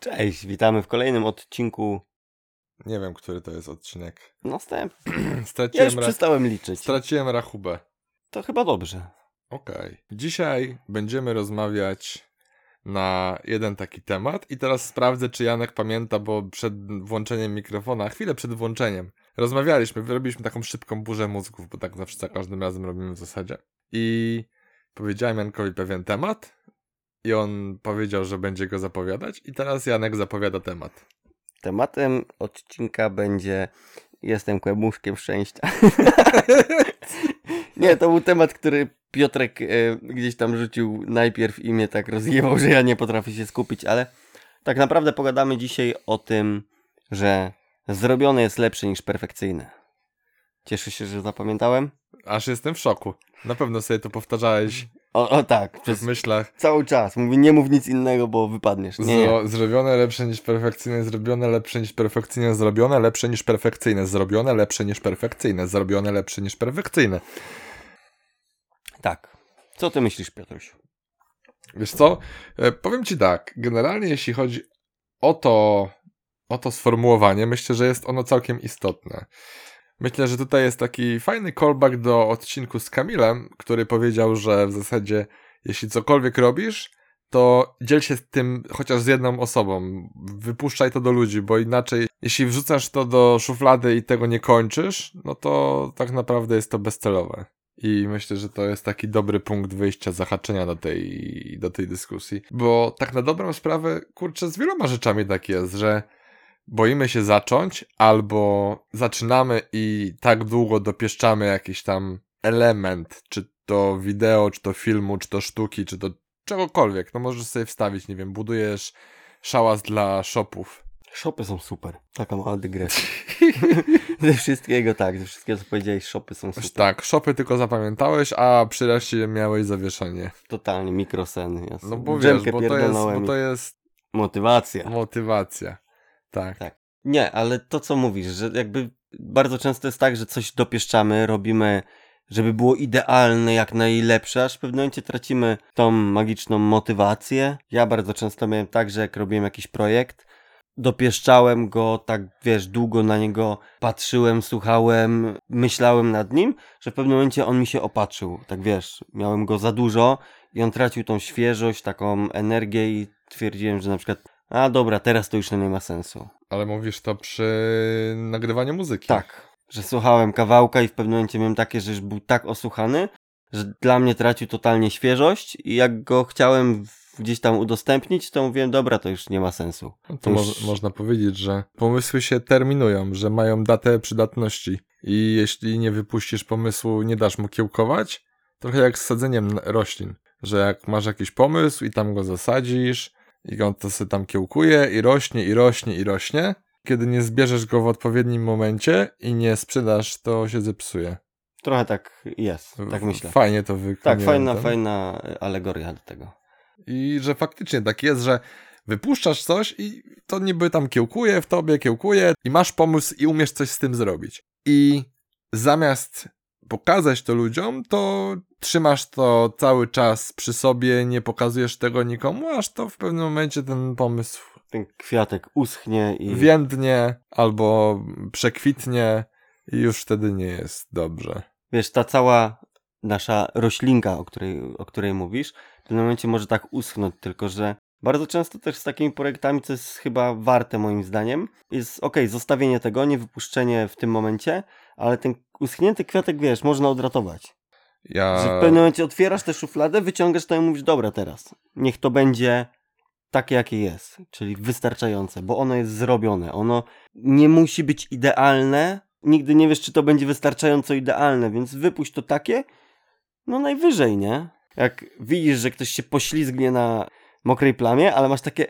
Cześć, witamy w kolejnym odcinku Nie wiem, który to jest odcinek. następnym. Ja Straciłem, już ra- przestałem liczyć. straciłem rachubę. To chyba dobrze. Okej. Dzisiaj będziemy rozmawiać na jeden taki temat i teraz sprawdzę, czy Janek pamięta, bo przed włączeniem mikrofona, chwilę przed włączeniem, rozmawialiśmy, wyrobiliśmy taką szybką burzę mózgów, bo tak zawsze za każdym razem robimy w zasadzie. I powiedziałem Jankowi pewien temat i on powiedział, że będzie go zapowiadać i teraz Janek zapowiada temat. Tematem odcinka będzie Jestem kłębuszkiem szczęścia. Nie, to był temat, który Piotrek e, gdzieś tam rzucił najpierw i mnie tak rozjebał, że ja nie potrafię się skupić, ale tak naprawdę pogadamy dzisiaj o tym, że zrobione jest lepsze niż perfekcyjne. Cieszę się, że zapamiętałem? Aż jestem w szoku. Na pewno sobie to powtarzałeś O, o tak, w przez myślach. cały czas. Mówi, nie mów nic innego, bo wypadniesz. Nie, nie. Zro, zrobione lepsze niż perfekcyjne, zrobione lepsze niż perfekcyjne, zrobione lepsze niż perfekcyjne, zrobione lepsze niż perfekcyjne, zrobione lepsze niż perfekcyjne. Tak. Co ty myślisz, Piotruś? Wiesz co? E, powiem ci tak, generalnie jeśli chodzi o to, o to sformułowanie, myślę, że jest ono całkiem istotne. Myślę, że tutaj jest taki fajny callback do odcinku z Kamilem, który powiedział, że w zasadzie jeśli cokolwiek robisz, to dziel się tym chociaż z jedną osobą. Wypuszczaj to do ludzi, bo inaczej, jeśli wrzucasz to do szuflady i tego nie kończysz, no to tak naprawdę jest to bezcelowe. I myślę, że to jest taki dobry punkt wyjścia, zahaczenia do tej, do tej dyskusji. Bo tak na dobrą sprawę, kurczę, z wieloma rzeczami tak jest, że boimy się zacząć, albo zaczynamy i tak długo dopieszczamy jakiś tam element, czy to wideo, czy to filmu, czy to sztuki, czy to czegokolwiek. No możesz sobie wstawić, nie wiem, budujesz szałas dla shopów. Shopy są super. Taka mała dygresja. ze wszystkiego tak, ze wszystkiego co powiedziałeś, shopy są super. Tak, shopy tylko zapamiętałeś, a przy reszcie miałeś zawieszenie. Totalnie mikroseny. Ja No bo wiesz, bo to, jest, bo to jest Motywacja. motywacja. Tak. Tak. Nie, ale to co mówisz, że jakby bardzo często jest tak, że coś dopieszczamy, robimy, żeby było idealne, jak najlepsze, aż w pewnym momencie tracimy tą magiczną motywację. Ja bardzo często miałem tak, że jak robiłem jakiś projekt, dopieszczałem go, tak wiesz, długo na niego patrzyłem, słuchałem, myślałem nad nim, że w pewnym momencie on mi się opatrzył. Tak wiesz, miałem go za dużo i on tracił tą świeżość, taką energię i twierdziłem, że na przykład a dobra, teraz to już nie ma sensu. Ale mówisz to przy nagrywaniu muzyki. Tak, że słuchałem kawałka i w pewnym momencie miałem takie, że już był tak osłuchany, że dla mnie tracił totalnie świeżość i jak go chciałem gdzieś tam udostępnić, to mówiłem, dobra, to już nie ma sensu. No to Już- mo- można powiedzieć, że pomysły się terminują, że mają datę przydatności. I jeśli nie wypuścisz pomysłu, nie dasz mu kiełkować, trochę jak z sadzeniem roślin. Że jak masz jakiś pomysł i tam go zasadzisz, i on to sobie tam kiełkuje, i rośnie, i rośnie, i rośnie. Kiedy nie zbierzesz go w odpowiednim momencie i nie sprzedasz, to się zepsuje. Trochę tak jest, tak myślę. Fajnie to wykonuje. Tak, fajna, fajna alegoria do tego. I że faktycznie tak jest, że wypuszczasz coś i to niby tam kiełkuje w tobie, kiełkuje i masz pomysł i umiesz coś z tym zrobić. I zamiast pokazać to ludziom, to trzymasz to cały czas przy sobie, nie pokazujesz tego nikomu, aż to w pewnym momencie ten pomysł Ten kwiatek uschnie i... więdnie albo przekwitnie i już wtedy nie jest dobrze. wiesz, ta cała nasza roślinka, o której, o której mówisz, w tym momencie może tak uschnąć, tylko że bardzo często też z takimi projektami, co jest chyba warte moim zdaniem, jest ok, zostawienie tego, nie wypuszczenie w tym momencie, ale ten uschnięty kwiatek, wiesz, można odratować. Ja... Że w pewnym momencie otwierasz tę szufladę, wyciągasz to i mówisz, dobra teraz, niech to będzie takie, jakie jest, czyli wystarczające, bo ono jest zrobione, ono nie musi być idealne, nigdy nie wiesz, czy to będzie wystarczająco idealne, więc wypuść to takie, no najwyżej, nie? Jak widzisz, że ktoś się poślizgnie na mokrej plamie, ale masz takie,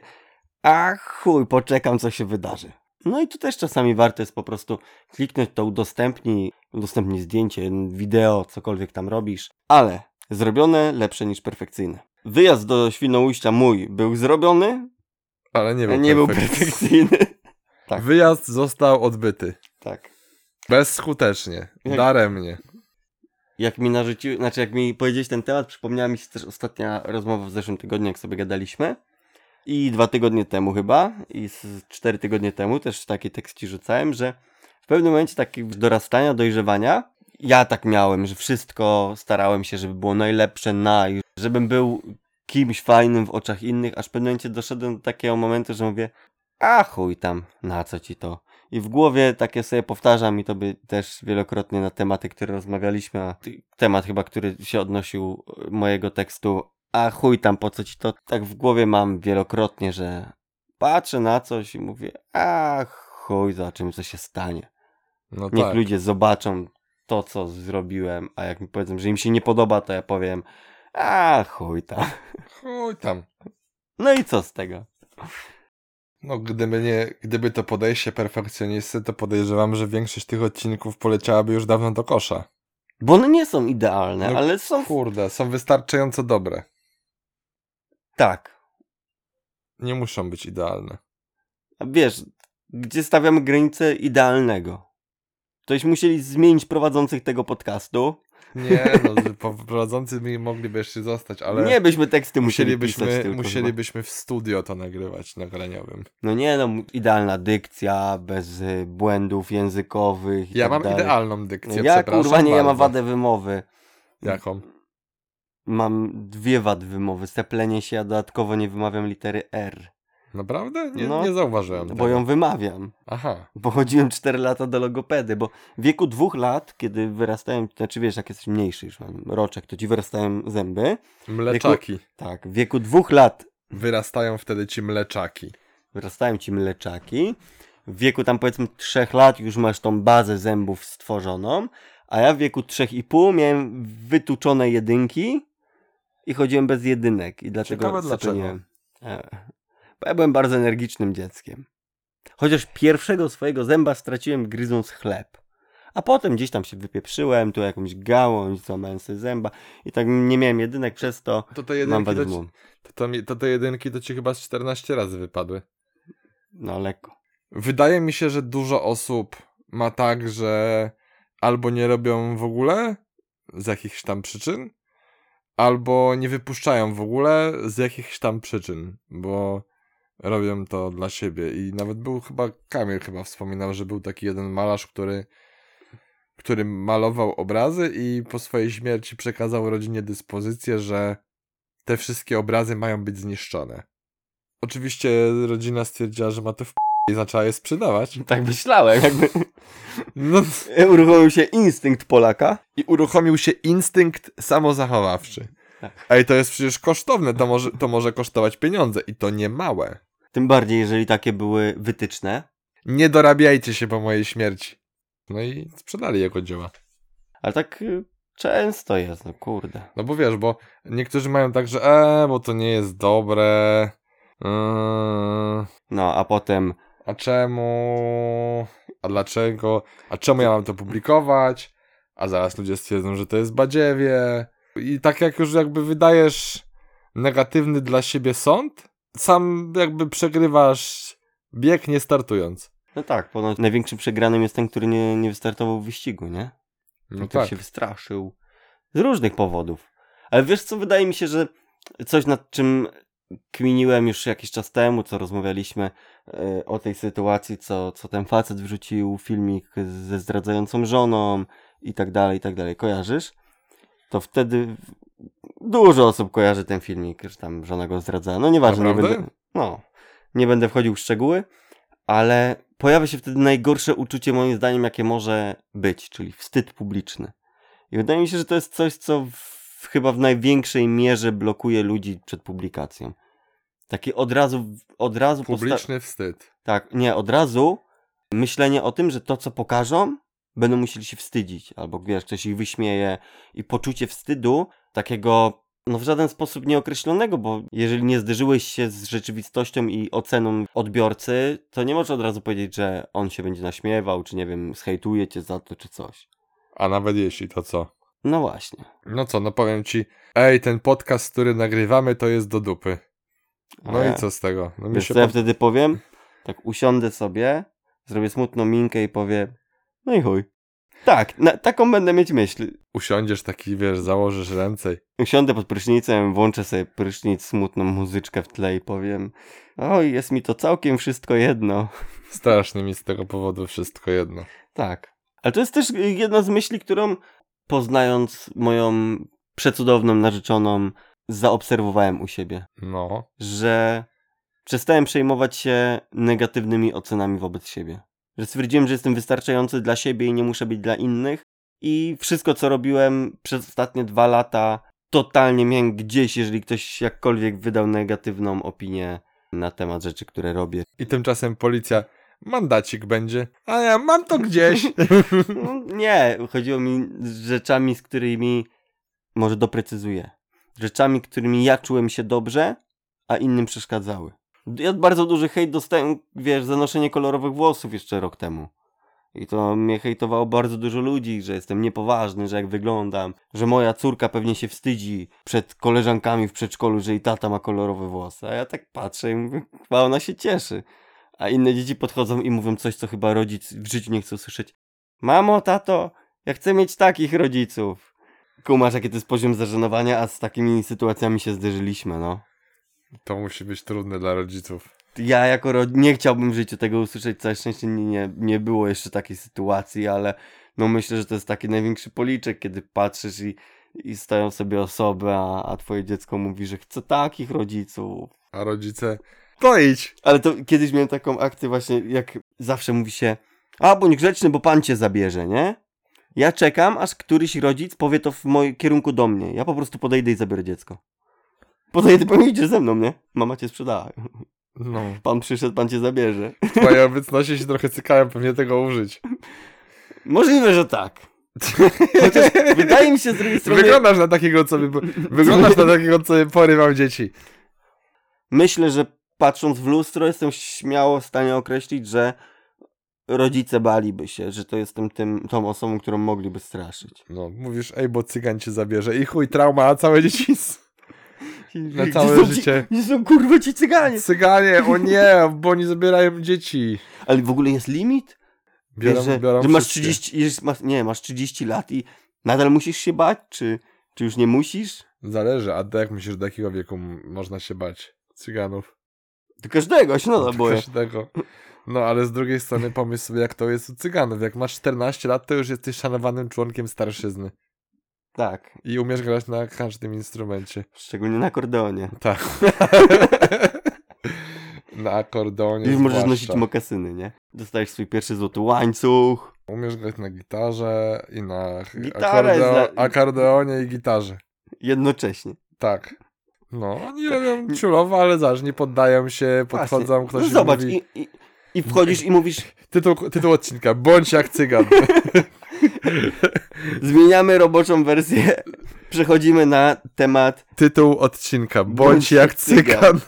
a chuj, poczekam, co się wydarzy. No i tu też czasami warto jest po prostu kliknąć to udostępnij, udostępnij zdjęcie, wideo, cokolwiek tam robisz, ale zrobione lepsze niż perfekcyjne. Wyjazd do Świnoujścia mój był zrobiony, Ale nie był, nie był perfekcyjny. tak. Wyjazd został odbyty. Tak. Bezskutecznie. Jak- Daremnie. Jak mi narzucił, znaczy jak mi powiedziałeś ten temat, przypomniała mi się też ostatnia rozmowa w zeszłym tygodniu, jak sobie gadaliśmy. I dwa tygodnie temu chyba, i z cztery tygodnie temu też taki tekst ci rzucałem, że w pewnym momencie takiego dorastania, dojrzewania, ja tak miałem, że wszystko starałem się, żeby było najlepsze na, i żebym był kimś fajnym w oczach innych, aż w pewnym momencie doszedłem do takiego momentu, że mówię, a chuj tam, na co ci to? I w głowie takie sobie powtarzam i to by też wielokrotnie na tematy, które rozmawialiśmy, a temat chyba, który się odnosił e, mojego tekstu, a chuj tam, po co ci to? Tak w głowie mam wielokrotnie, że patrzę na coś i mówię, a chuj, za czym co się stanie. No Niech tak. ludzie zobaczą to, co zrobiłem, a jak mi powiedzą, że im się nie podoba, to ja powiem, a chuj tam. Chuj tam. No i co z tego? No, gdyby nie, gdyby to podejście perfekcjonisty, to podejrzewam, że większość tych odcinków poleciałaby już dawno do kosza. Bo one nie są idealne, No ale są... Kurde, są wystarczająco dobre. Tak. Nie muszą być idealne. A wiesz, gdzie stawiamy granicę idealnego? Toś musieli zmienić prowadzących tego podcastu. Nie, no, prowadzący mi mogliby jeszcze zostać, ale nie byśmy teksty musieli pisać musielibyśmy, tylko. musielibyśmy w studio to nagrywać nagraniowym. No nie no, idealna dykcja, bez y, błędów językowych Ja tak mam dalej. idealną dykcję, Ja przepraszam kurwa nie, ja mam bardzo. wadę wymowy. Jaką? Mam dwie wady wymowy. Seplenie się, ja dodatkowo nie wymawiam litery R. Naprawdę? Nie, No, nie zauważyłem Bo tego. ją wymawiam. Aha. Bo chodziłem 4 lata do logopedy, bo w wieku dwóch lat, kiedy wyrastałem, znaczy wiesz, jak jesteś mniejszy już mam roczek, to ci wyrastają zęby. Mleczaki. Tak, w wieku dwóch lat Wyrastają wtedy ci mleczaki. wyrastają ci mleczaki. W wieku tam powiedzmy trzech lat już masz tą bazę zębów stworzoną, a ja w wieku trzech i pół miałem wytuczone jedynki i chodziłem bez jedynek i dlatego Ciekawe dlaczego. E, Bo ja byłem bardzo energicznym dzieckiem. Chociaż pierwszego swojego zęba straciłem gryząc chleb. A potem gdzieś tam się wypieprzyłem, tu jakąś gałąź, złamałem sobie zęba i tak nie miałem jedynek, przez to To te mam wadę to, to, to te jedynki to ci chyba z 14 razy wypadły. No lekko. Wydaje mi się, że dużo osób ma tak, że albo nie robią w ogóle z jakichś tam przyczyn, albo nie wypuszczają w ogóle z jakichś tam przyczyn, bo robią to dla siebie. I nawet był chyba, Kamil chyba wspominał, że był taki jeden malarz, który, który malował obrazy i po swojej śmierci przekazał rodzinie dyspozycję, że te wszystkie obrazy mają być zniszczone. Oczywiście rodzina stwierdziła, że ma to w i zaczęła je sprzedawać. Tak myślałem, jakby No, uruchomił się instynkt Polaka. I uruchomił się instynkt samozachowawczy. Tak. Ej, to jest przecież kosztowne, to może, to może kosztować pieniądze i to nie małe. Tym bardziej, jeżeli takie były wytyczne. Nie dorabiajcie się po mojej śmierci. No i sprzedali jego dzieła. Ale tak y, często jest, no kurde. No bo wiesz, bo niektórzy mają tak, że e, bo to nie jest dobre. Yy, No, a potem a czemu? A dlaczego? A czemu ja mam to publikować? A zaraz ludzie stwierdzą, że to jest badziewie. I tak jak już jakby wydajesz negatywny dla siebie sąd, sam jakby przegrywasz bieg nie startując. No tak, ponoć największym przegranym jest ten, który nie, nie wystartował w wyścigu, nie? No który tak. się wystraszył. Z różnych powodów. Ale wiesz co, wydaje mi się, że coś nad czym kminiłem już jakiś czas temu, co rozmawialiśmy o tej sytuacji, co, co ten facet wrzucił filmik ze zdradzającą żoną i tak dalej, i tak dalej. Kojarzysz? To wtedy dużo osób kojarzy ten filmik, że tam żona go zdradzała. No nieważne, nie będę, no, nie będę wchodził w szczegóły, ale pojawia się wtedy najgorsze uczucie moim zdaniem, jakie może być, czyli wstyd publiczny. I wydaje mi się, że to jest coś, co w, chyba w największej mierze blokuje ludzi przed publikacją. Taki od razu, od razu Publiczny wstyd. tak, nie, od razu myślenie o tym, że to, co pokażą, będą musieli się wstydzić, albo wiesz, ktoś ich wyśmieje i poczucie wstydu, takiego, no w żaden sposób nieokreślonego, bo jeżeli nie zderzyłeś się z rzeczywistością i oceną odbiorcy, to nie możesz od razu powiedzieć, że on się będzie naśmiewał, czy nie wiem, zhejtuje cię za to, czy coś. A nawet jeśli to co? No właśnie. No co, no powiem ci, ej, ten podcast, który nagrywamy, to jest do dupy. No i co z tego? No Wiesz się co ja po- wtedy powiem? Tak usiądę sobie, zrobię smutną minkę i powiem, no i chuj. Tak, na, taką będę mieć myśl. Usiądziesz taki, wiesz, założysz ręce. Usiądę pod prysznicem, włączę sobie prysznic, smutną muzyczkę w tle i powiem oj, jest mi to całkiem wszystko jedno. Strasznie mi z tego powodu wszystko jedno. Tak. Ale to jest też jedna z myśli, którą poznając moją przecudowną narzeczoną, zaobserwowałem u siebie. No, Że przestałem przejmować się negatywnymi ocenami wobec siebie. Że stwierdziłem, że jestem wystarczający dla siebie i nie muszę być dla innych. I wszystko, co robiłem przez ostatnie dwa lata, totalnie miałem gdzieś, jeżeli ktoś jakkolwiek wydał negatywną opinię na temat rzeczy, które robię. i tymczasem policja, mandacik będzie, a ja mam to gdzieś. Nie, chodziło mi z rzeczami, z którymi, może doprecyzuję, rzeczami, którymi ja czułem się dobrze, a innym przeszkadzały. Ja bardzo duży hejt dostałem, wiesz, za noszenie kolorowych włosów jeszcze rok temu. I to mnie hejtowało bardzo dużo ludzi, że jestem niepoważny, że jak wyglądam, że moja córka pewnie się wstydzi przed koleżankami w przedszkolu, że jej tata ma kolorowe włosy. A ja tak patrzę i mówię, chyba ona się cieszy. A inne dzieci podchodzą i mówią coś, co chyba rodzic w życiu nie chce usłyszeć. Mamo, tato, ja chcę mieć takich rodziców. Kumasz, jaki to jest poziom zażenowania, a z takimi sytuacjami się zderzyliśmy, no. To musi być trudne dla rodziców. Ja jako rod... nie chciałbym w życiu tego usłyszeć, całe szczęście nie, nie, nie było jeszcze takiej sytuacji, ale no myślę, że to jest taki największy policzek, kiedy patrzysz i, i stoją sobie osoby, a, a twoje dziecko mówi, że chce takich rodziców. A rodzice, to idź. Ale to kiedyś miałem taką akcję właśnie, jak zawsze mówi się, a bądź grzeczny, bo pan cię zabierze, nie? Ja czekam, aż któryś rodzic powie to w moim kierunku do mnie. Ja po prostu podejdę i zabiorę dziecko. Podejdę, idziesz ze mną, nie? Mama cię sprzedała. No, Pan przyszedł, pan cię zabierze. w twojej obecności się trochę cykałem pewnie tego użyć. Możliwe, że tak. Chociaż wydaje mi się z drugiej strony... Wyglądasz na takiego, co by... Wyglądasz na takiego, co porywał dzieci. Myślę, że patrząc w lustro jestem śmiało w stanie określić, że rodzice baliby się, że to jestem tym, tą osobą, którą mogliby straszyć. No, mówisz, ej, bo cygan cię zabierze. I chuj, trauma, a całe dzieciństwo. Na całe są życie. Ci, gdzie są kurwa ci cyganie? Cyganie, o nie, bo oni zabierają dzieci. Ale w ogóle jest limit? Biorą, Wiesz, że, biorą że masz wszystkie. 30, jest, masz, nie, masz 30 lat i nadal musisz się bać, czy, czy już nie musisz? Zależy, a do jak myślisz, do jakiego wieku można się bać? Cyganów. Do każdego się nadal Do boję. każdego. No, ale z drugiej strony pomyśl sobie, jak to jest u cyganów. Jak masz 14 lat, to już jesteś szanowanym członkiem starszyzny. Tak, I umiesz grać na każdym instrumencie. szczególnie na akordeonie. Tak. na akordeonie Już możesz zwłaszcza. nosić mokasyny, nie? Dostajesz swój pierwszy złoty łańcuch. Umiesz grać na gitarze i na akordeo- akordeonie i gitarze. Jednocześnie. Tak. No, oni robią ciulowo, ale zaż nie poddają się, podchodzą, Właśnie. ktoś no zobacz, mówi... i, i, i wchodzisz i mówisz, Tytuł, tytuł odcinka, bądź jak cygan. zmieniamy roboczą wersję, przechodzimy na temat, tytuł odcinka, bądź, Bądź jak cygan.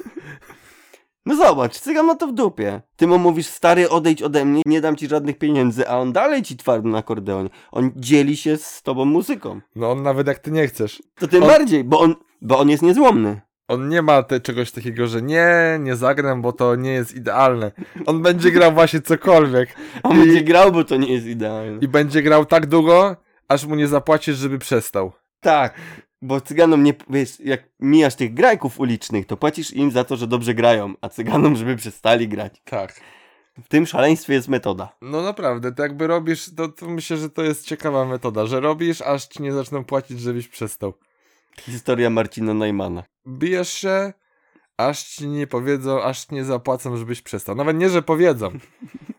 no zobacz, cygan ma to w dupie. Ty mu mówisz, stary, odejdź ode mnie, nie dam ci żadnych pieniędzy, a on dalej ci twardo na akordeonie. On dzieli się z tobą muzyką. No on nawet jak ty nie chcesz. To tym On- bardziej, bo on, bo on jest niezłomny. On nie ma te, czegoś takiego, że nie, nie zagram, bo to nie jest idealne. On będzie grał właśnie cokolwiek. On I- będzie grał, bo to nie jest idealne. I będzie grał tak długo, aż mu nie zapłacisz, żeby przestał. Tak, bo cyganom nie, wiesz, jak mijasz tych grajków ulicznych, to płacisz im za to, że dobrze grają, a cyganom, żeby przestali grać. Tak. W tym szaleństwie jest metoda. No naprawdę, to jakby robisz, to, to myślę, że to jest ciekawa metoda, że robisz, aż ci nie zaczną płacić, żebyś przestał. Historia Marcina Najmana. Bijesz się, aż ci nie powiedzą, aż nie zapłacą, żebyś przestał. Nawet nie, że powiedzą.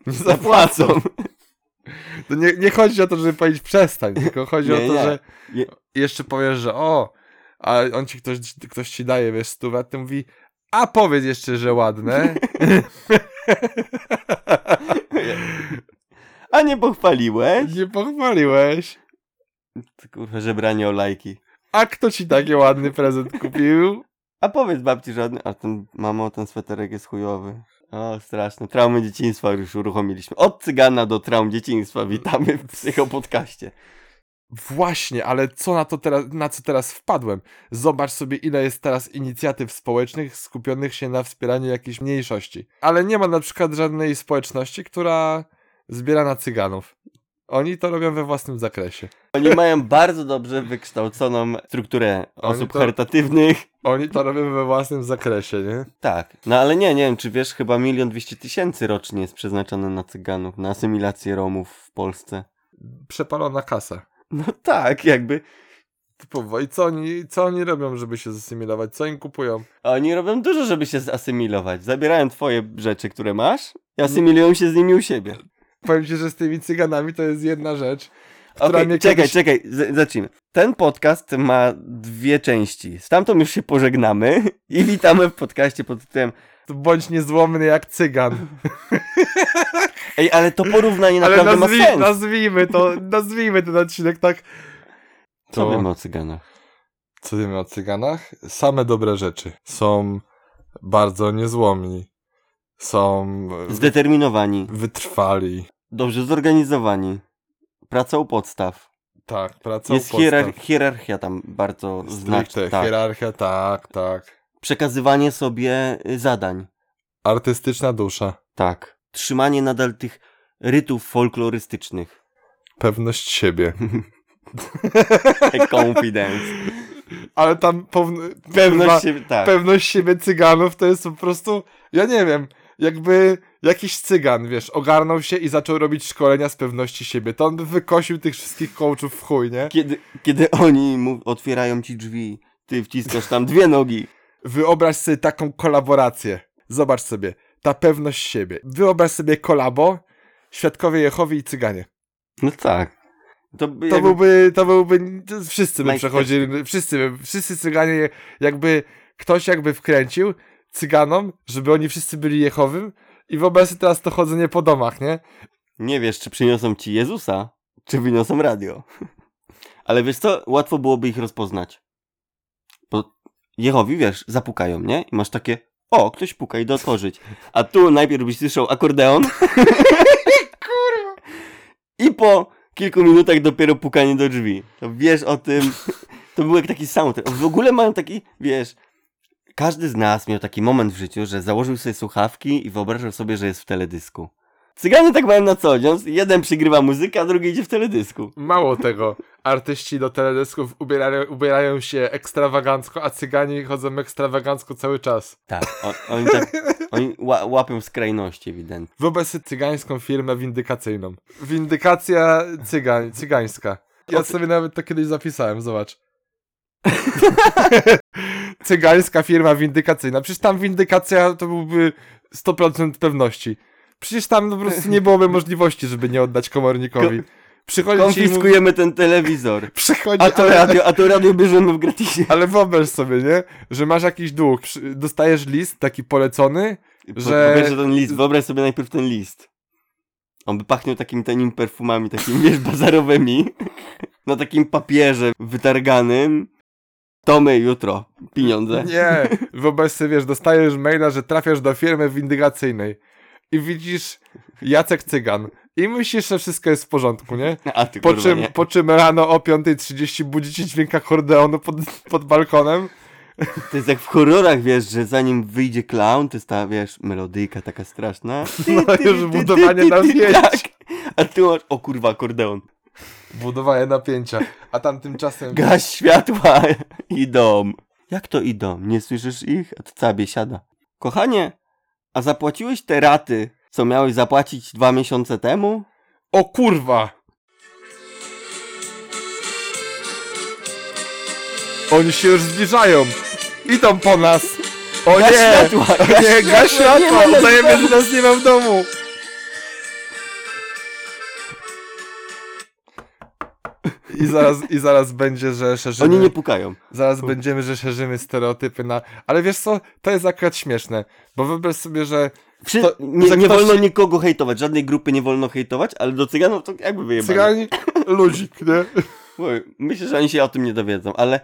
Nie zapłacą. To nie, nie chodzi o to, żeby powiedzieć przestań, tylko chodzi Nie, o to, nie. że Je- jeszcze powiesz, że o, a on ci ktoś, ktoś ci daje, wiesz, stówę, a ty mówi, a powiedz jeszcze, że ładne. A nie pochwaliłeś? Nie pochwaliłeś. Kurwa, żebranie o lajki. A kto ci taki ładny prezent kupił? A powiedz babci żadny, a ten, mamo, ten sweterek jest chujowy. O, straszne. Traumy dzieciństwa już uruchomiliśmy. Od cygana do traum dzieciństwa. Witamy w psychopodcaście. Właśnie, ale co na to teraz, na co teraz wpadłem? Zobacz sobie, ile jest teraz inicjatyw społecznych skupionych się na wspieraniu jakiejś mniejszości. Ale nie ma na przykład żadnej społeczności, która zbiera na cyganów. Oni to robią we własnym zakresie. Oni mają bardzo dobrze wykształconą strukturę osób to- charytatywnych. Oni to robią we własnym zakresie, nie? Tak, no ale nie, nie wiem, czy wiesz, chyba milion dwieście tysięcy rocznie jest przeznaczone na cyganów, na asymilację Romów w Polsce. Przepalona kasa. No tak, jakby. Typowo. I co oni, co oni robią, żeby się zasymilować? Co im kupują? Oni robią dużo, żeby się zasymilować. Zabierają twoje rzeczy, które masz i asymilują się z nimi u siebie. Powiem ci, że z tymi cyganami to jest jedna rzecz, która Okej, mnie czekaj, kiedyś... czekaj, z- zacznijmy. Ten podcast ma dwie części. Z tamtą już się pożegnamy i witamy w podcaście pod tytułem bądź niezłomny jak cygan. Ej, ale to porównanie Ale naprawdę nazwij, ma sens. nazwijmy to, nazwijmy ten odcinek tak. Co To- wiemy o cyganach? Co wiemy o cyganach? Same dobre rzeczy. Są bardzo niezłomni. Są Zdeterminowani, wytrwali. Dobrze zorganizowani, praca u podstaw. Tak, praca Jest u podstaw. hierar- hierarchia tam bardzo znaczna. Tak. hierarchia, tak, tak. Przekazywanie sobie y, zadań. Artystyczna dusza. Tak. Trzymanie nadal tych rytów folklorystycznych. Pewność siebie. Confidence. Ale tam Pewność siebie, tak. pewność siebie cyganów to jest po prostu, ja nie wiem, jakby jakiś cygan, wiesz, ogarnął się i zaczął robić szkolenia z pewności siebie. To on by wykosił tych wszystkich coachów w chuj, nie? Kiedy, kiedy oni mu otwierają ci drzwi, ty wciskasz tam dwie nogi. Wyobraź sobie taką kolaborację. Zobacz sobie, ta pewność siebie. Wyobraź sobie kolabo, Świadkowie Jehowi i Cyganie. No tak. To, by To jakby- byłby, to byłby, to wszyscy by przechodzili, wszyscy, wszyscy Cyganie, jakby ktoś jakby wkręcił Cyganom, żeby oni wszyscy byli Jehowym i wyobraź sobie teraz to chodzenie po domach, nie? Nie wiesz, czy przyniosą ci Jezusa, czy wyniosą radio. Ale wiesz co? Łatwo byłoby ich rozpoznać. Bo Jehowi, wiesz, zapukają, nie? I masz takie, o, ktoś puka, idę otworzyć. A tu najpierw byś słyszał akordeon. I po kilku minutach dopiero pukanie do drzwi. To wiesz o tym. To był jak taki soundtrack. W ogóle mają taki, wiesz, każdy z nas miał taki moment w życiu, że założył sobie słuchawki i wyobrażał sobie, że jest w teledysku. Cyganie tak mają na co dzień. Jeden przygrywa muzykę, a drugi idzie w teledysku. Mało tego, artyści do teledysków ubierają, ubierają się ekstrawagancko, a Cygani chodzą ekstrawagancko cały czas. Tak. On, oni tak oni ła, łapią skrajności ewidentnie. Wyobraź sobie cygańską firmę windykacyjną. Windykacja cygań, cygańska. Ja sobie nawet to kiedyś zapisałem, zobacz. Cygańska firma windykacyjna. Przecież tam windykacja to byłby 100% pewności. Przecież tam po prostu nie byłoby możliwości, żeby nie oddać komornikowi. Przychodzi mówi, Konfiskujemy ten telewizor. przychodzi, A to ale, radio, a to radio bierzemy w gratisie. ale wyobraź sobie, nie? Że masz jakiś dług, dostajesz list taki polecony. Że- Wyobraź ten list, wyobraź sobie najpierw ten list. On by pachniał takimi tanimi perfumami, takimi, wiesz, bazarowymi. Na takim papierze wytarganym. To my jutro. Pieniądze. Nie, wyobraź sobie, wiesz, dostajesz maila, że trafiasz do firmy windykacyjnej i widzisz Jacek Cygan i myślisz, że wszystko jest w porządku, nie? A ty Po kurwa, czym, nie. po czym rano o 5.30 budzicie dźwięk akordeonu pod, pod balkonem. To jest jak w horrorach, wiesz, że zanim wyjdzie clown, to jest ta, wiesz, melodyjka taka straszna. No już budowanie napięcia. Tak. A tu masz, o kurwa, akordeon. Budowanie napięcia. A tam tymczasem... Gaś światła, idą. Jak to idą? Nie słyszysz ich? A to cała biesiada. Kochanie, a zapłaciłeś te raty, co miałeś zapłacić dwa miesiące temu? O kurwa! Oni się już zbliżają. Idą po nas. O Gaś nie! światła, O gaś nie, gaś światła, Udajemy, że nas nie ma w domu. I zaraz, I zaraz będzie, że szerzymy... Oni nie pukają. Zaraz będziemy, że szerzymy stereotypy na... Ale wiesz co? To jest akurat śmieszne. Bo wyobraź sobie, że Wszy- To- nie, że nie ktoś- wolno nikogo hejtować, żadnej grupy nie wolno hejtować, ale do cyganów to jakby wyjebane. cygani... Ludzik, nie? Myślę, że oni się o tym nie dowiedzą, ale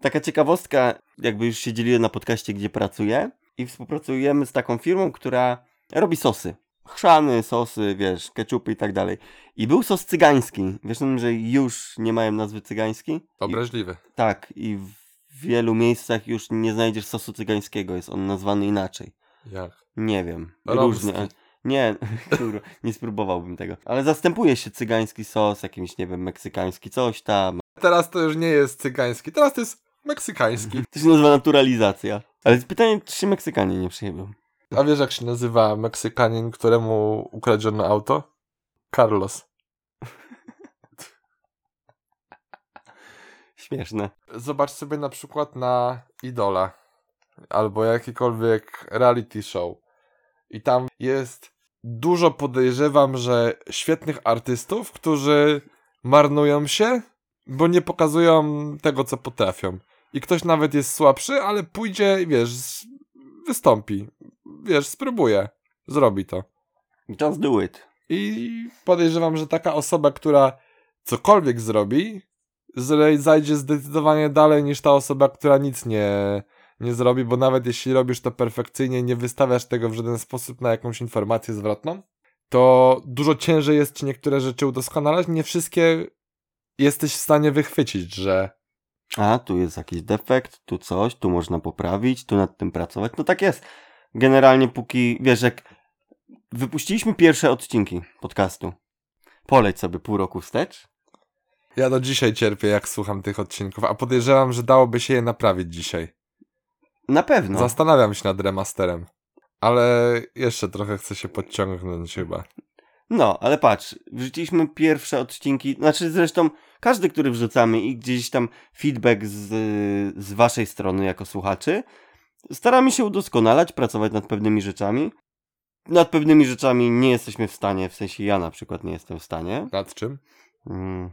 taka ciekawostka, jakby już się dzieliłem na podcaście, gdzie pracuję i współpracujemy z taką firmą, która robi sosy. Chrzany, sosy, wiesz, keczupy i tak dalej. I był sos cygański. Wiesz, że już nie mają nazwy cygański? I, Obraźliwy. tak, i w wielu miejscach już nie znajdziesz sosu cygańskiego, jest on nazwany inaczej. Jak? Nie wiem. Romski. Różnie. Nie, kurwa, nie spróbowałbym tego. Ale zastępuje się cygański sos, jakimś, nie wiem, meksykański coś tam. Teraz to już nie jest cygański, teraz to jest meksykański. To się nazywa naturalizacja. Ale pytanie, czy się Meksykanie nie przyjebią. A wiesz jak się nazywa Meksykanin, któremu ukradziono auto? Carlos. Śmieszne. Zobacz sobie na przykład na Idola albo jakikolwiek reality show. I tam jest dużo podejrzewam, że świetnych artystów, którzy marnują się, bo nie pokazują tego, co potrafią. I ktoś nawet jest słabszy, ale pójdzie, wiesz, wystąpi. Wiesz, spróbuje. Zrobi to. Just do it. I podejrzewam, że taka osoba, która cokolwiek zrobi, zajdzie zdecydowanie dalej niż ta osoba, która nic nie, nie zrobi, bo nawet jeśli robisz to perfekcyjnie, nie wystawiasz tego w żaden sposób na jakąś informację zwrotną, to dużo ciężej jest ci niektóre rzeczy udoskonalać. Nie wszystkie jesteś w stanie wychwycić, że A, tu jest jakiś defekt, tu coś, tu można poprawić, tu nad tym pracować. No tak jest. Generalnie póki, wiesz, jak wypuściliśmy pierwsze odcinki podcastu, poleć sobie pół roku wstecz, ja do dzisiaj cierpię, jak słucham tych odcinków, a podejrzewam, że dałoby się je naprawić dzisiaj. na pewno. Zastanawiam się nad remasterem. Ale jeszcze trochę chcę się podciągnąć chyba. No, ale patrz, wrzuciliśmy pierwsze odcinki, znaczy zresztą każdy, który wrzucamy i gdzieś tam feedback z, z waszej strony jako słuchaczy, staramy się udoskonalać, pracować nad pewnymi rzeczami. Nad pewnymi rzeczami nie jesteśmy w stanie, w sensie ja na przykład nie jestem w stanie. Nad czym? Mm,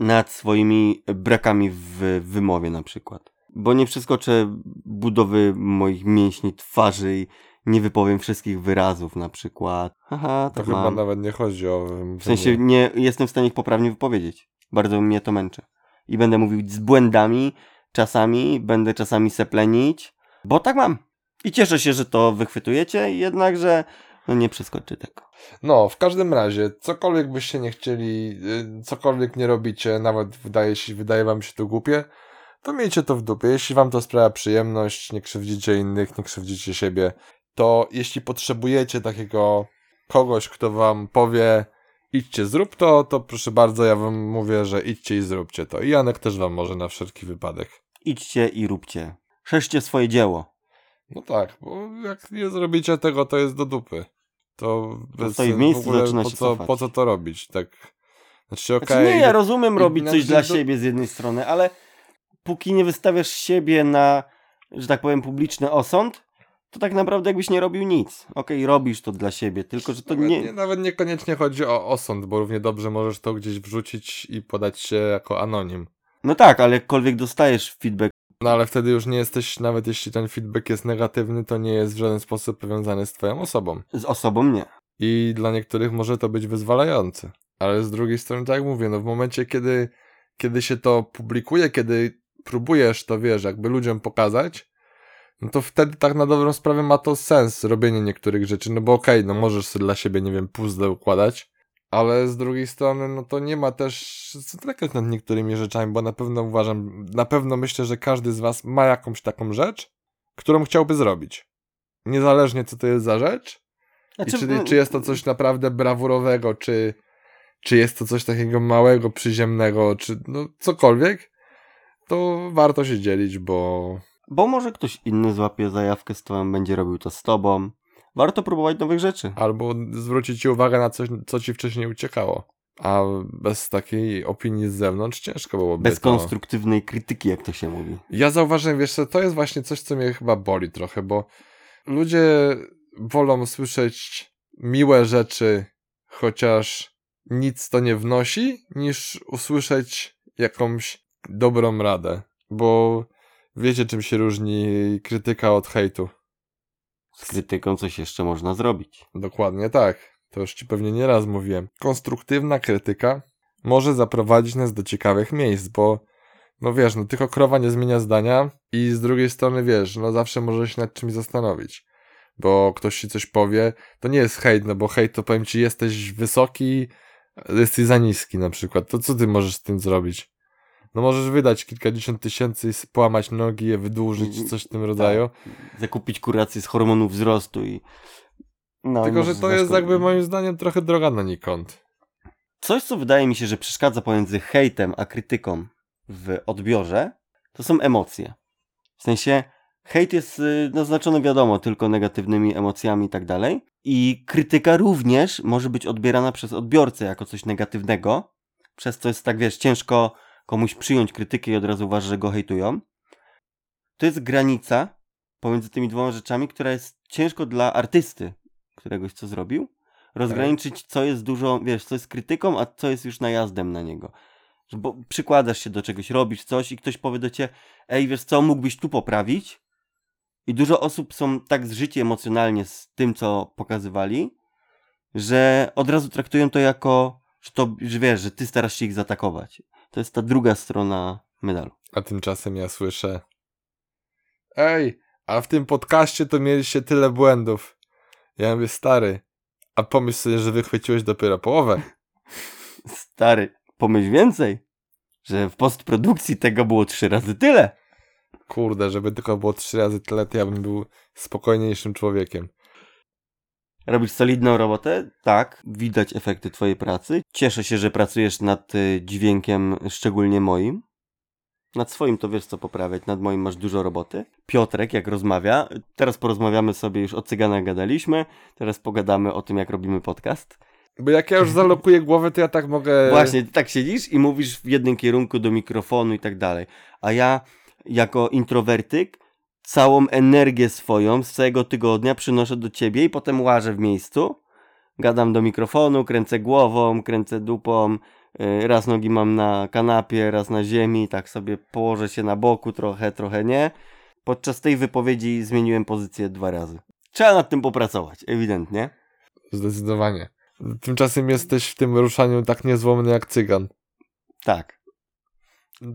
nad swoimi brakami w wymowie na przykład. Bo nie przeskoczę budowy moich mięśni twarzy i nie wypowiem wszystkich wyrazów na przykład. Haha, To tak chyba mam. nawet nie chodzi o... W sensie nie jestem w stanie ich poprawnie wypowiedzieć. Bardzo mnie to męczy. I będę mówił z błędami, czasami, będę czasami seplenić, bo tak mam. I cieszę się, że to wychwytujecie, jednakże no nie przeskoczy tego. No, w każdym razie, cokolwiek byście nie chcieli, y, cokolwiek nie robicie, nawet wydaje, się, wydaje wam się to głupie, to miejcie to w dupie. Jeśli wam to sprawia przyjemność, nie krzywdzicie innych, nie krzywdzicie siebie, to jeśli potrzebujecie takiego kogoś, kto wam powie idźcie, zrób to, to proszę bardzo, ja wam mówię, że idźcie i zróbcie to. I Janek też wam może na wszelki wypadek. Idźcie i róbcie. Szerzcie swoje dzieło. No tak, bo jak nie zrobicie tego, to jest do dupy. To, bez stoi w miejscu, ogóle zaczyna po się co, cofać. po co to robić? Tak. Znaczy, Znaczy, okej. nie, ja rozumiem i robić coś dla do- siebie z jednej strony, ale póki nie wystawiasz siebie na, że tak powiem, publiczny osąd, to tak naprawdę jakbyś nie robił nic. Okej, robisz to dla siebie, tylko że to nawet, nie... nie, nawet niekoniecznie chodzi o osąd, bo równie dobrze możesz to gdzieś wrzucić i podać się jako anonim. No tak, ale jakkolwiek dostajesz feedback No ale wtedy już nie jesteś, nawet jeśli ten feedback jest negatywny, to nie jest w żaden sposób powiązany z twoją osobą. z osobą, nie. I dla niektórych może to być wyzwalające. Ale z drugiej strony, tak jak mówię, no w momencie, kiedy, kiedy się to publikuje, kiedy próbujesz to, wiesz, jakby ludziom pokazać, no to wtedy tak na dobrą sprawę ma to sens, robienie niektórych rzeczy, no bo okej, no możesz sobie dla siebie, nie wiem, puzzle układać, ale z drugiej strony, no to nie ma też zatrykać nad niektórymi rzeczami, bo na pewno uważam, na pewno myślę, że każdy z was ma jakąś taką rzecz, którą chciałby zrobić. Niezależnie co to jest za rzecz, i Znaczy, czy, czy jest to coś naprawdę brawurowego, czy, czy jest to coś takiego małego, przyziemnego, czy no cokolwiek, to warto się dzielić, bo Bo może ktoś inny złapie zajawkę z tobą, będzie robił to z tobą. Warto próbować nowych rzeczy. albo zwrócić ci uwagę na coś, co ci wcześniej uciekało. A bez takiej opinii z zewnątrz ciężko byłoby Bez to. konstruktywnej krytyki, jak to się mówi. Ja zauważyłem, wiesz co, to jest właśnie coś, co mnie chyba boli trochę, bo ludzie wolą słyszeć miłe rzeczy, chociaż nic to nie wnosi, niż usłyszeć jakąś dobrą radę. Bo wiecie, czym się różni krytyka od hejtu. Z krytyką coś jeszcze można zrobić. Dokładnie tak. To już ci pewnie nieraz mówiłem. Konstruktywna krytyka może zaprowadzić nas do ciekawych miejsc, bo no wiesz, no tylko krowa nie zmienia zdania i z drugiej strony wiesz, no zawsze możesz się nad czymś zastanowić. Bo ktoś ci coś powie, to nie jest hejt, no bo hejt to powiem ci, jesteś wysoki, jesteś za niski na przykład. To co ty możesz z tym zrobić? No możesz wydać kilkadziesiąt tysięcy, połamać nogi, je wydłużyć, coś w tym rodzaju. Zakupić kurację z hormonów wzrostu i No, Tylko, że możesz to jest jakby moim zdaniem trochę droga na nikąd. Coś, co wydaje mi się, że przeszkadza pomiędzy hejtem a krytyką w odbiorze, to są emocje. W sensie, hejt jest y, naznaczony, wiadomo, tylko negatywnymi emocjami i tak dalej. I krytyka również może być odbierana przez odbiorcę jako coś negatywnego, przez co jest tak, wiesz, ciężko komuś przyjąć krytykę i od razu uważa, że go hejtują. To jest granica pomiędzy tymi dwoma rzeczami, która jest ciężko dla artysty, któregoś co zrobił, rozgraniczyć, co jest dużo, wiesz, co jest krytyką, a co jest już najazdem na niego. Bo przykładasz się do czegoś, robisz coś i ktoś powie do ciebie, ej, wiesz co, mógłbyś tu poprawić? I dużo osób są tak zżyci emocjonalnie z tym, co pokazywali, że od razu traktują to jako, że to, że wiesz, że ty starasz się ich zaatakować. To jest ta druga strona medalu. A tymczasem ja słyszę Ej, a w tym podcaście to mieliście tyle błędów. Ja mówię, stary, a pomyśl sobie, że wychwyciłeś dopiero połowę. Stary, pomyśl więcej, że w postprodukcji tego było trzy razy tyle. Kurde, żeby tylko było trzy razy tyle, to ja bym był spokojniejszym człowiekiem. Robisz solidną robotę? Tak, widać efekty twojej pracy. Cieszę się, że pracujesz nad y, dźwiękiem, szczególnie moim. Nad swoim to wiesz co poprawiać, nad moim masz dużo roboty. Piotrek, jak rozmawia, teraz porozmawiamy sobie już o cyganach gadaliśmy, teraz pogadamy o tym, jak robimy podcast. Bo jak ja już zalokuję głowę, to ja tak mogę... Właśnie, ty tak siedzisz i mówisz w jednym kierunku do mikrofonu i tak dalej. A ja, jako introwertyk, całą energię swoją z całego tygodnia przynoszę do ciebie i potem łażę w miejscu. Gadam do mikrofonu, kręcę głową, kręcę dupą. yy, Raz nogi mam na kanapie, raz na ziemi, tak sobie położę się na boku trochę, trochę nie. Podczas tej wypowiedzi zmieniłem pozycję dwa razy. Trzeba nad tym popracować, ewidentnie. Zdecydowanie. Tymczasem jesteś w tym ruszaniu tak niezłomny jak cygan. Tak.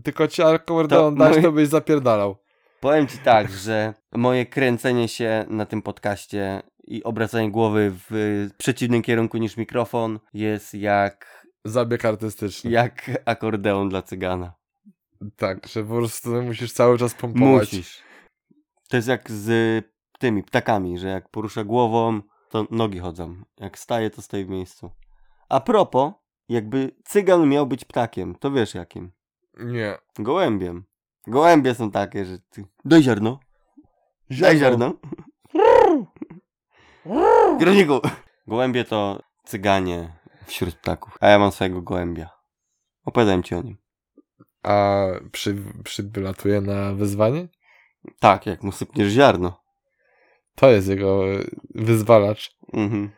Tylko ci alkohol dać, to byś zapierdalał. Powiem ci tak, że moje kręcenie się na tym podcaście i obracanie głowy w przeciwnym kierunku niż mikrofon jest jak, Zabieg artystyczny. jak akordeon dla cygana. Tak, że po prostu musisz cały czas pompować. Musisz. To jest jak z tymi ptakami, że jak porusza głową, to nogi chodzą. Jak staje, to stoi w miejscu. A propos, jakby cygan miał być ptakiem, to wiesz jakim? Nie. Gołębiem. Gołębie są takie, że ty... Daj ziarno. Daj ziarno. Groniku. Gołębie to cyganie wśród ptaków. A ja mam swojego gołębia. Opowiadałem ci o nim. A przy, przylatuje na wyzwanie? Tak, jak mu sypniesz ziarno. To jest jego wyzwalacz. Mhm.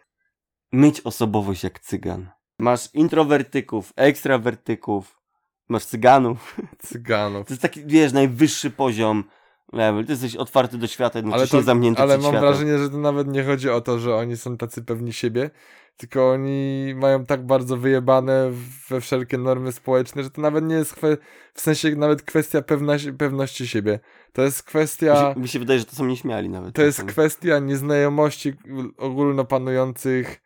Mieć osobowość jak cygan. Masz introwertyków, ekstrawertyków, masz cyganów. Cyganów. To jest taki, wiesz, najwyższy poziom level. Ty jesteś otwarty do świata, Ale, jednocześnie to, zamknięty ale mam światem. wrażenie, że to nawet nie chodzi o to, że oni są tacy pewni siebie, tylko oni mają tak bardzo wyjebane we wszelkie normy społeczne, że to nawet nie jest w sensie nawet kwestia pewności, pewności siebie. To jest kwestia... Mi się, mi się wydaje, że to są nieśmiali nawet. To jest kwestia nieznajomości ogólnopanujących.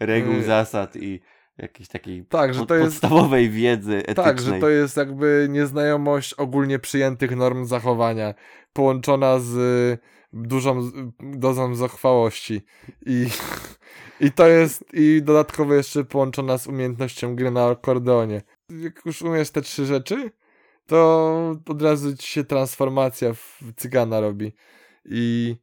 reguł, y- zasad i jakiejś takiej Tak, pod, jest podstawowej wiedzy etycznej. Tak, że to jest jakby nieznajomość ogólnie przyjętych norm zachowania, połączona z y, dużą z- dozą zuchwałości. I, I to jest, i dodatkowo jeszcze połączona z umiejętnością gry na akordeonie. Jak już umiesz te trzy rzeczy, to od razu ci się transformacja w cygana robi. I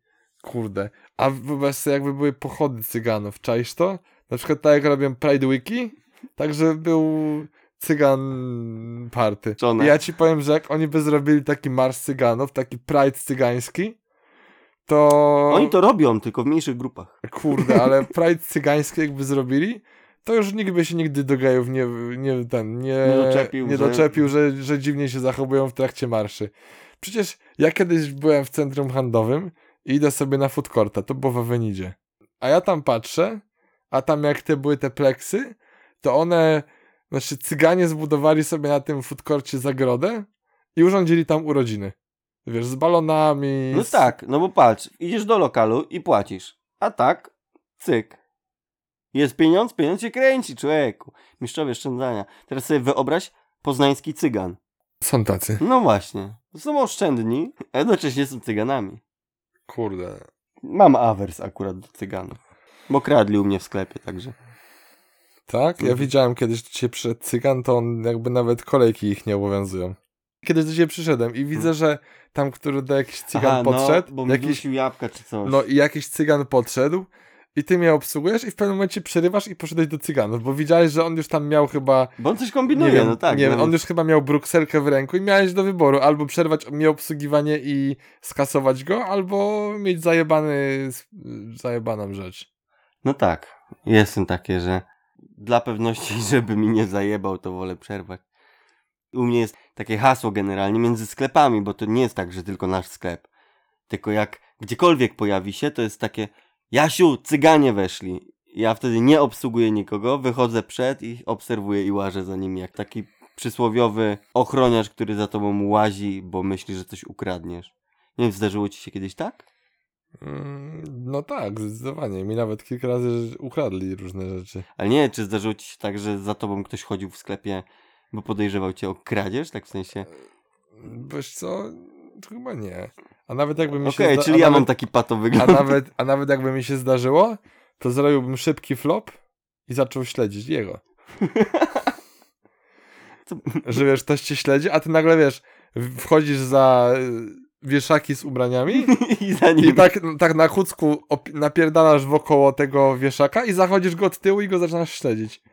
kurde. A wyobraź sobie, jakby były pochody cyganów, czaisz to? Na przykład tak jak robią Pride Wiki, także był cygan party. I ja ci powiem, że jak oni by zrobili taki marsz cyganów, taki Pride cygański, to... Oni to robią, tylko w mniejszych grupach. Kurde, ale Pride cygański jakby zrobili, to już nikt by się nigdy do gejów nie, nie, ten, nie, Nie doczepił, nie że- doczepił że... Że, dziwnie się zachowują w trakcie marszy. Przecież ja kiedyś byłem w centrum handlowym i idę sobie na food courta, to było w Avenidzie. A ja tam patrzę, a tam jak te były te pleksy, to one, znaczy cyganie zbudowali sobie na tym food courcie zagrodę i urządzili tam urodziny. Wiesz, z balonami. No z... tak, no bo patrz, idziesz do lokalu i płacisz. A tak, cyk. Jest pieniądz, pieniądz się kręci, człowieku. Mistrzowie oszczędzania. Teraz sobie wyobraź poznański cygan. Są tacy. No właśnie. Są oszczędni, a jednocześnie są cyganami. Kurde. Mam awers akurat do cyganów. Bo kradli u mnie w sklepie, także. Tak? Ja Mhm. widziałem kiedyś do ciebie przyszedł cygan, to on jakby nawet kolejki ich nie obowiązują. Kiedyś do ciebie przyszedłem i widzę, że tam, który do jakiś cygan Aha, podszedł, no, bo mi jakiś, jabłka czy coś. no i jakiś cygan podszedł i ty mnie obsługujesz i w pewnym momencie przerywasz i poszedłeś do cyganów, bo widziałeś, że on już tam miał chyba, Bo on coś kombinuje, wiem, no tak. nie wiem, nawet- on już chyba miał brukselkę w ręku i miałeś do wyboru albo przerwać mi obsługiwanie i skasować go, albo mieć zajebany, zajebaną rzecz. No tak, jestem takie, że dla pewności, żeby mi nie zajebał, to wolę przerwać. U mnie jest takie hasło generalnie między sklepami, bo to nie jest tak, że tylko nasz sklep. Tylko jak gdziekolwiek pojawi się, to jest takie Jasiu, cyganie weszli. Ja wtedy nie obsługuję nikogo, wychodzę przed i obserwuję i łażę za nimi, jak taki przysłowiowy ochroniarz, który za tobą łazi, bo myśli, że coś ukradniesz. Nie wiem, zdarzyło ci się kiedyś tak? Mm, No tak, zdecydowanie. Mi nawet kilka razy ukradli różne rzeczy. Ale nie, czy zdarzyło ci się tak, że za tobą ktoś chodził w sklepie, bo podejrzewał cię o kradzież, tak w sensie... Wiesz co? Chyba nie. A nawet jakby mi się Okej, zda- czyli a ja nawet, mam taki pato a wygląd. nawet, a nawet jakby mi się zdarzyło, to zrobiłbym szybki flop i zaczął śledzić jego. Co- Że wiesz, ktoś cię śledzi, a ty nagle wiesz, wchodzisz za wieszaki z ubraniami I za i nim... tak, tak na op- napierdalasz wokoło tego wieszaka i zachodzisz go od tyłu i go zaczynasz śledzić.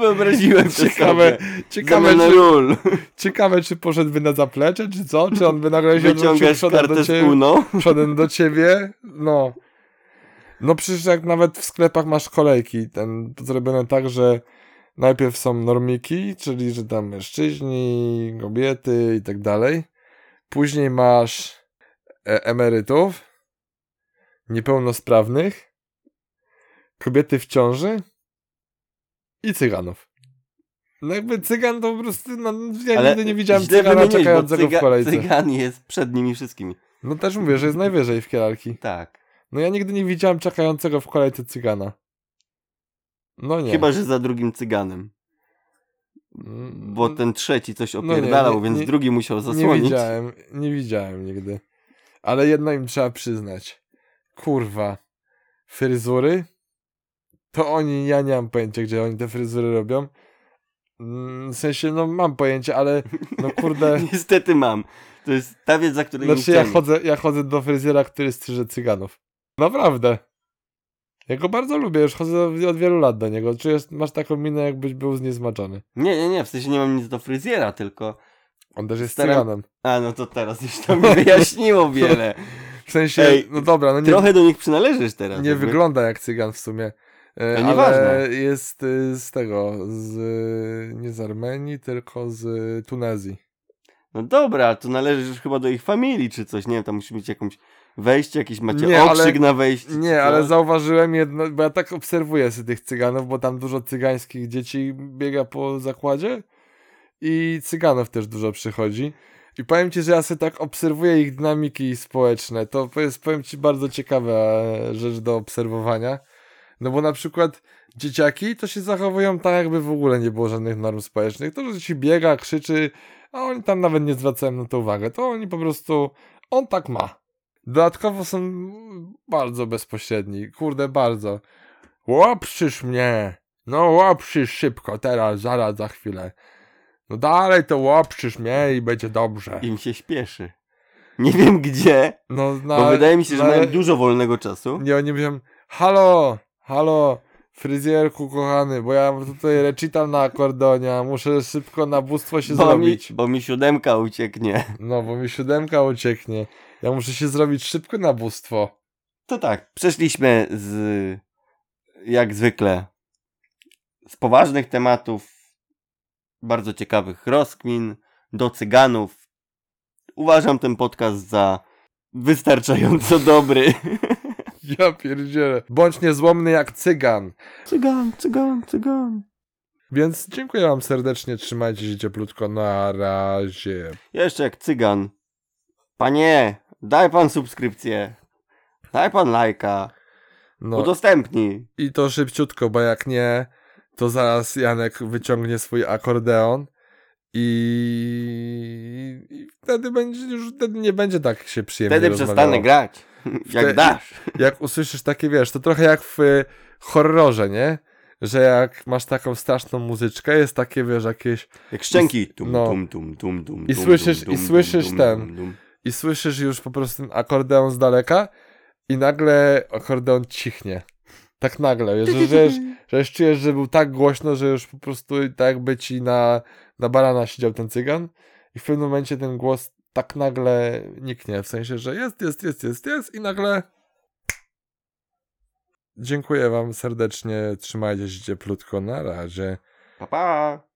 Wyobraziłem Ciekawe, ciekawe, Zamiana czy, ról. ciekawe, czy poszedłby na zaplecze, czy co? Czy on by nagle się odwrócił przodem do, ciebie, przodem do ciebie? No. No przecież jak nawet w sklepach masz kolejki, ten, zrobione tak, że najpierw są normiki, czyli że tam mężczyźni, kobiety i tak dalej. Później masz e, emerytów, niepełnosprawnych, kobiety w ciąży i cyganów. No jakby cygan to po prostu, no, ja Ale nigdy nie widziałem cygana czekającego cyga- w kolejce. Cygan jest przed nimi wszystkimi. No też mówię, że jest najwyżej w hierarchii. Tak. No ja nigdy nie widziałem czekającego w kolejce cygana. No nie. Chyba, że za drugim cyganem. Mm, Bo ten trzeci coś No nie, opierdalał, nie, więc nie- drugi musiał Nie zasłonić. widziałem, nie widziałem nigdy. Ale jedno im trzeba przyznać. Kurwa. Fryzury? To oni, ja nie mam pojęcia, gdzie oni te fryzury robią. Mm, W sensie, no mam pojęcie, ale no kurde... Niestety mam. To jest ta wiedza, której Znaczy nie ja chciałem. chodzę, ja chodzę do fryzjera, który strzyże cyganów. Naprawdę. Ja go bardzo lubię, już chodzę od wielu lat do niego. Czy jest, masz taką minę, jakbyś był zniesmaczony. Nie, nie, nie, w sensie nie mam nic do fryzjera, tylko... On też jest Staram- cyganem. A, no to teraz już to mi wyjaśniło wiele. W sensie, Ej, no dobra, no nie, Trochę do nich przynależysz teraz. nie jakby. wygląda jak cygan w sumie. E, To ale nieważne. jest y, z tego, z, nie z Armenii, tylko z Tunezji. No dobra, to należysz chyba do ich familii czy coś, nie wiem, tam musi mieć jakąś wejście, jakiś macie Nie, ale- okrzyk na wejście. czy Nie, ale coś. zauważyłem jedno, bo ja tak obserwuję sobie tych cyganów, bo tam dużo cygańskich dzieci biega po zakładzie i cyganów też dużo przychodzi. I powiem ci, że ja sobie tak obserwuję ich dynamiki społeczne. To jest, powiem ci, bardzo ciekawa rzecz do obserwowania. No bo na przykład dzieciaki to się zachowują tak, jakby w ogóle nie było żadnych norm społecznych. To, że ci biega, krzyczy, a oni tam nawet nie zwracają na to uwagę. To oni po prostu, on tak ma. Dodatkowo są bardzo bezpośredni. Kurde, bardzo. Łopszysz mnie. No łopszysz szybko, teraz, zaraz, za chwilę. No dalej to łopszysz mnie i będzie dobrze. Im się śpieszy. Nie wiem gdzie, No, no, bo wydaje mi się, że ale- mają dużo wolnego czasu. Nie, oni mówią, halo, halo, fryzjerku kochany, bo ja tutaj recital na akordeonie, a muszę szybko na bóstwo się Bo mi, zrobić. bo mi siódemka ucieknie. No, bo mi siódemka ucieknie. Ja muszę się zrobić szybko na bóstwo. To tak, przeszliśmy z, jak zwykle, z poważnych tematów, bardzo ciekawych rozkmin, do cyganów. Uważam ten podcast za wystarczająco dobry. Ja pierdzielę. Bądź niezłomny jak cygan. Cygan, cygan, cygan. Więc dziękuję wam serdecznie, trzymajcie się cieplutko, na razie. Jeszcze jak cygan. Panie, daj pan subskrypcję. Daj pan lajka. No Udostępnij. i to szybciutko, bo jak nie, to zaraz Janek wyciągnie swój akordeon i, i wtedy będzie już wtedy nie będzie tak się przyjemnie Wtedy rozmawiało. przestanę grać. Jak Wte- dasz. Jak usłyszysz takie, wiesz, to trochę jak w y, horrorze, nie? Że jak masz taką straszną muzyczkę, jest takie, wiesz, jakieś Jak szczęki. Tum, No. tum, tum, tum, tum, I słyszysz- i słyszysz ten. I słyszysz już po prostu ten akordeon z daleka i nagle akordeon cichnie. Tak nagle, że, że, że czujesz, że był tak głośno, że już po prostu tak jakby ci na, na barana siedział ten cygan i w pewnym momencie ten głos tak nagle niknie, w sensie, że jest, jest, jest, jest, jest i nagle dziękuję wam serdecznie, trzymajcie się cieplutko, na razie. Pa, pa.